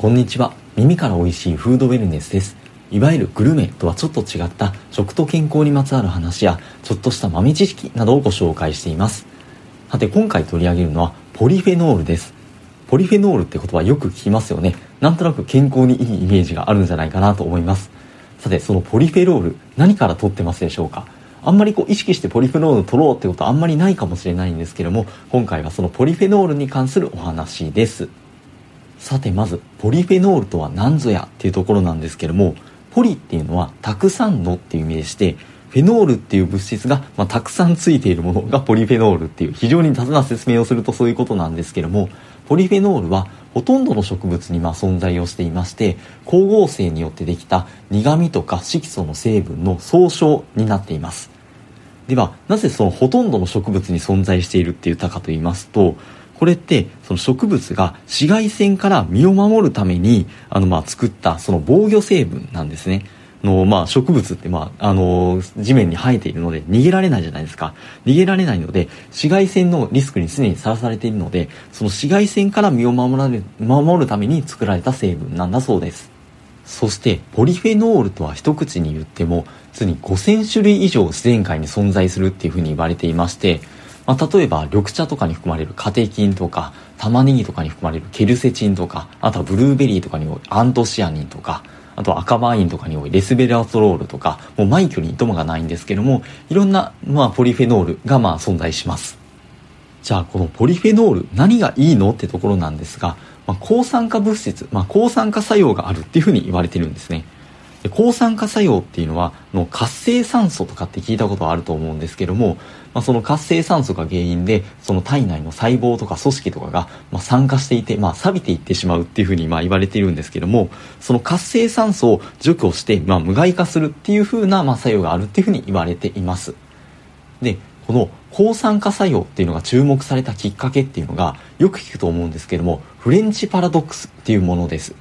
こんにちは。耳から美味しいフードウェルネスです。いわゆるグルメとはちょっと違った食と健康にまつわる話やちょっとした豆知識などをご紹介しています。さて今回取り上げるのはポリフェノールです。ポリフェノールって言葉よく聞きますよね。なんとなく健康にいいイメージがあるんじゃないかなと思います。さてそのポリフェノール何から取ってますでしょうか？あんまりこう意識してポリフェノールを取ろうってことはあんまりないかもしれないんですけども今回はそのポリフェノールに関するお話です。さてまずポリフェノールとは何ぞやっていうところなんですけどもポリっていうのはたくさんのっていう意味でしてフェノールっていう物質が、まあ、たくさんついているものがポリフェノールっていう非常に雑な説明をするとそういうことなんですけどもポリフェノールはほとんどの植物にま存在をしていまして光合成によってできた苦味とか色素の成分の総称になっています。ではなぜそのほとんどの植物に存在しているって言ったかと言いますとこれってその植物が紫外線から身を守るためにあのまあ作ったその防御成分なんですね。のまあ植物ってまああの地面に生えているので逃げられないじゃないですか逃げられないので紫外線のリスクに常にさらされているのでその紫外線から身を守られ守るために作られた成分なんだそうですそしてポリフェノールとは一口に言っても常に5000種類以上自然界に存在するっていうふうに言われていましてまあ、例えば緑茶とかに含まれるカテキンとか玉ねぎとかに含まれるケルセチンとかあとはブルーベリーとかに多いアントシアニンとかあとは赤ワインとかに多いレスベラトロールとかもう枚挙にいともがないんですけどもいろんな、まあ、ポリフェノールがまあ存在します。じゃあこのポリフェノール何がいいのってところなんですが、まあ、抗酸化物質、まあ、抗酸化作用があるっていうふうに言われてるんですね。抗酸化作用っていうのはの活性酸素とかって聞いたことはあると思うんですけども、まあ、その活性酸素が原因でその体内の細胞とか組織とかが、まあ、酸化していて、まあ、錆びていってしまうっていうふうにまあ言われているんですけどもその活性酸素を除去して、まあ、無害化するっていうふうな、まあ、作用があるっていうふうに言われています。でこの抗酸化作用っていうのが注目されたきっかけっていうのがよく聞くと思うんですけどもフレンチパラドックスっていうものです。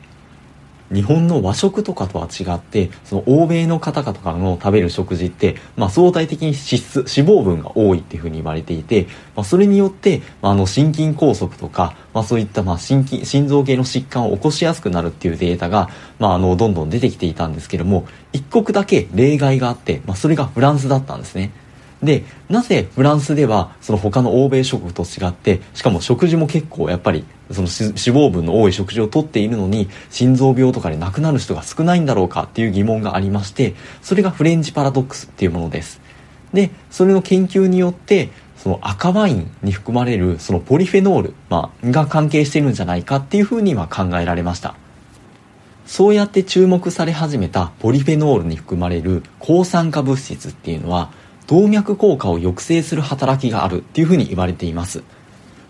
日本の和食とかとは違ってその欧米の方々かの食べる食事って、まあ、相対的に脂質脂肪分が多いっていうふうに言われていて、まあ、それによって、まあ、あの心筋梗塞とか、まあ、そういったまあ心筋心臓系の疾患を起こしやすくなるっていうデータが、まあ、あのどんどん出てきていたんですけども一国だけ例外があって、まあ、それがフランスだったんですね。でなぜフランスではその他の欧米諸国と違ってしかも食事も結構やっぱりその脂肪分の多い食事をとっているのに心臓病とかで亡くなる人が少ないんだろうかっていう疑問がありましてそれがフレンチパラドックスっていうものです。でそれの研究によってその赤ワインに含まれるそのポリフェノール、まあ、が関係しているんじゃないかっていうふうには考えられました。そうやって注目され始めたポリフェノールに含まれる抗酸化物質っていうのは動脈硬化を抑制する働きがあるっていうふうに言われています。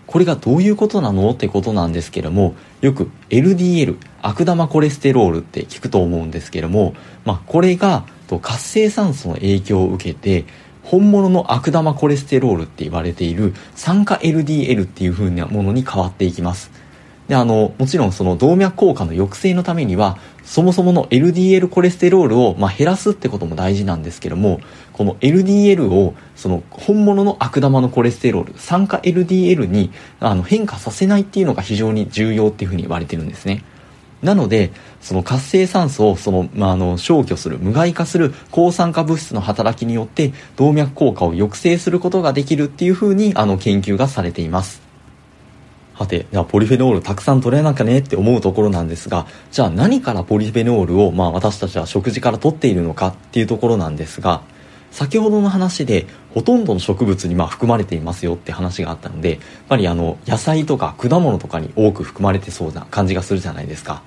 これがどういうことなのってことなんですけどもよく LDL 悪玉コレステロールって聞くと思うんですけども、まあ、これが活性酸素の影響を受けて本物の悪玉コレステロールって言われている酸化 LDL っていう風なものに変わっていきます。であのもちろんその動脈硬化の抑制のためにはそもそもの LDL コレステロールを、まあ、減らすってことも大事なんですけどもこの LDL をその本物の悪玉のコレステロール酸化 LDL にあの変化させないっていうのが非常に重要っていうふうに言われてるんですね。なのでその活性酸素をその、まあ、あの消去する無害化する抗酸化物質の働きによって動脈硬化を抑制することができるっていうふうにあの研究がされています。はて、じゃあポリフェノールたくさん取れなきゃねって思うところなんですが、じゃあ何からポリフェノールを、まあ私たちは食事から取っているのかっていうところなんですが、先ほどの話でほとんどの植物にま含まれていますよって話があったので、やっぱりあの野菜とか果物とかに多く含まれてそうな感じがするじゃないですか。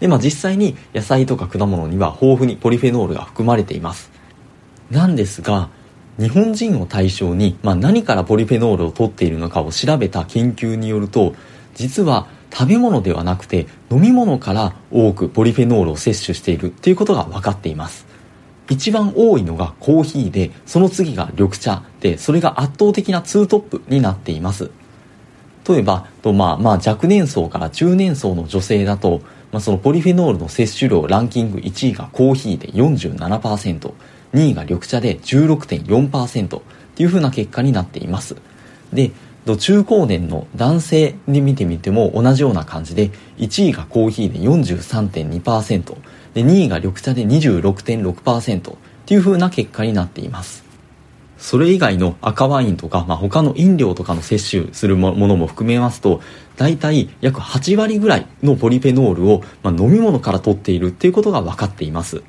で、まあ実際に野菜とか果物には豊富にポリフェノールが含まれています。なんですが、日本人を対象に、まあ、何からポリフェノールを取っているのかを調べた研究によると実は食べ物ではなくて飲み物から多くポリフェノールを摂取しているっていうことが分かっています。一番多いのがコーヒーでその次が緑茶でそれが圧倒的なツートップになっています。例えば、まあ、まあ若年層から中年層の女性だと、まあ、そのポリフェノールの摂取量ランキング1位がコーヒーで47% 2位が緑茶で16.4%っていう風な結果になっています。で中高年の男性で見てみても同じような感じで1位がコーヒーで43.2%で2位が緑茶で26.6%っていう風な結果になっています。それ以外の赤ワインとか、まあ、他の飲料とかの摂取するものも含めますと大体約8割ぐらいのポリフェノールを、まあ、飲み物から取っているっていうことが分かっています。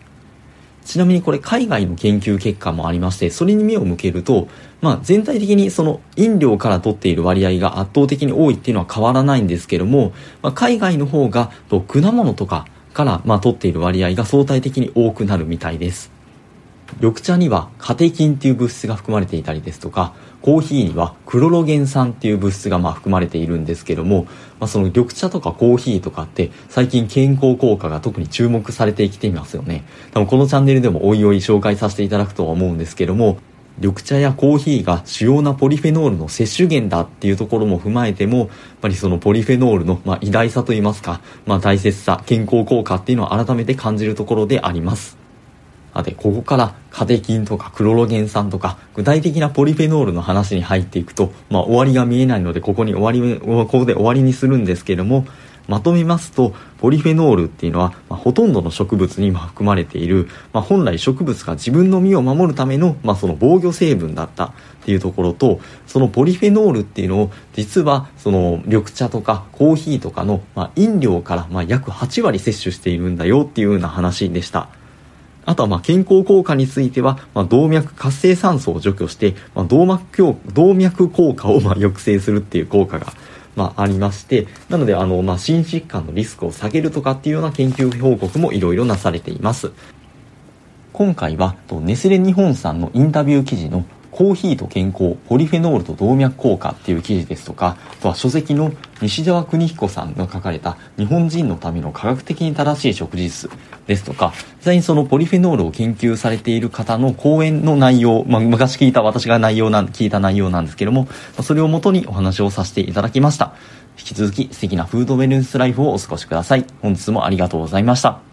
ちなみにこれ海外の研究結果もありまして、それに目を向けると、まあ全体的にその飲料から取っている割合が圧倒的に多いっていうのは変わらないんですけども、まあ、海外の方が果物とかからまあ取っている割合が相対的に多くなるみたいです。緑茶にはカテキンっていう物質が含まれていたりですとか、コーヒーにはクロロゲン酸っていう物質がまあ含まれているんですけども、まあ、その緑茶とかコーヒーとかって最近健康効果が特に注目されてきていますよね。多分このチャンネルでもおいおい紹介させていただくとは思うんですけども、緑茶やコーヒーが主要なポリフェノールの摂取源だっていうところも踏まえても、やっぱりそのポリフェノールの、ま、偉大さといいますか、まあ、大切さ、健康効果っていうのを改めて感じるところであります。で、ここからカテキンとかクロロゲン酸とか具体的なポリフェノールの話に入っていくと、まあ、終わりが見えないのでここに終わり、ここで終わりにするんですけども、まとめますと、ポリフェノールっていうのは、まあ、ほとんどの植物に含まれている、まあ、本来植物が自分の身を守るための、まあ、その防御成分だったっていうところと、そのポリフェノールっていうのを、実は、その緑茶とかコーヒーとかの、まあ、飲料から、まあ、約8割摂取しているんだよっていうような話でした。あとはま健康効果については、ま、動脈活性酸素を除去して、ま、動脈動脈硬化をま抑制するっていう効果が、まあ、ありましてなのであの、まあ、心疾患のリスクを下げるとかっていうような研究報告もいろいろなされています。今回はネスレ日本さんのインタビュー記事のコーヒーと健康、ポリフェノールと動脈硬化っていう記事ですとか、あとは書籍の西澤邦彦さんが書かれた日本人のための科学的に正しい食事術ですとか、実際にそのポリフェノールを研究されている方の講演の内容、まあ、昔聞いた私が内容なん、聞いた内容なんですけども、それをもとにお話をさせていただきました。引き続き素敵なフードウェルネスライフをお過ごしください。本日もありがとうございました。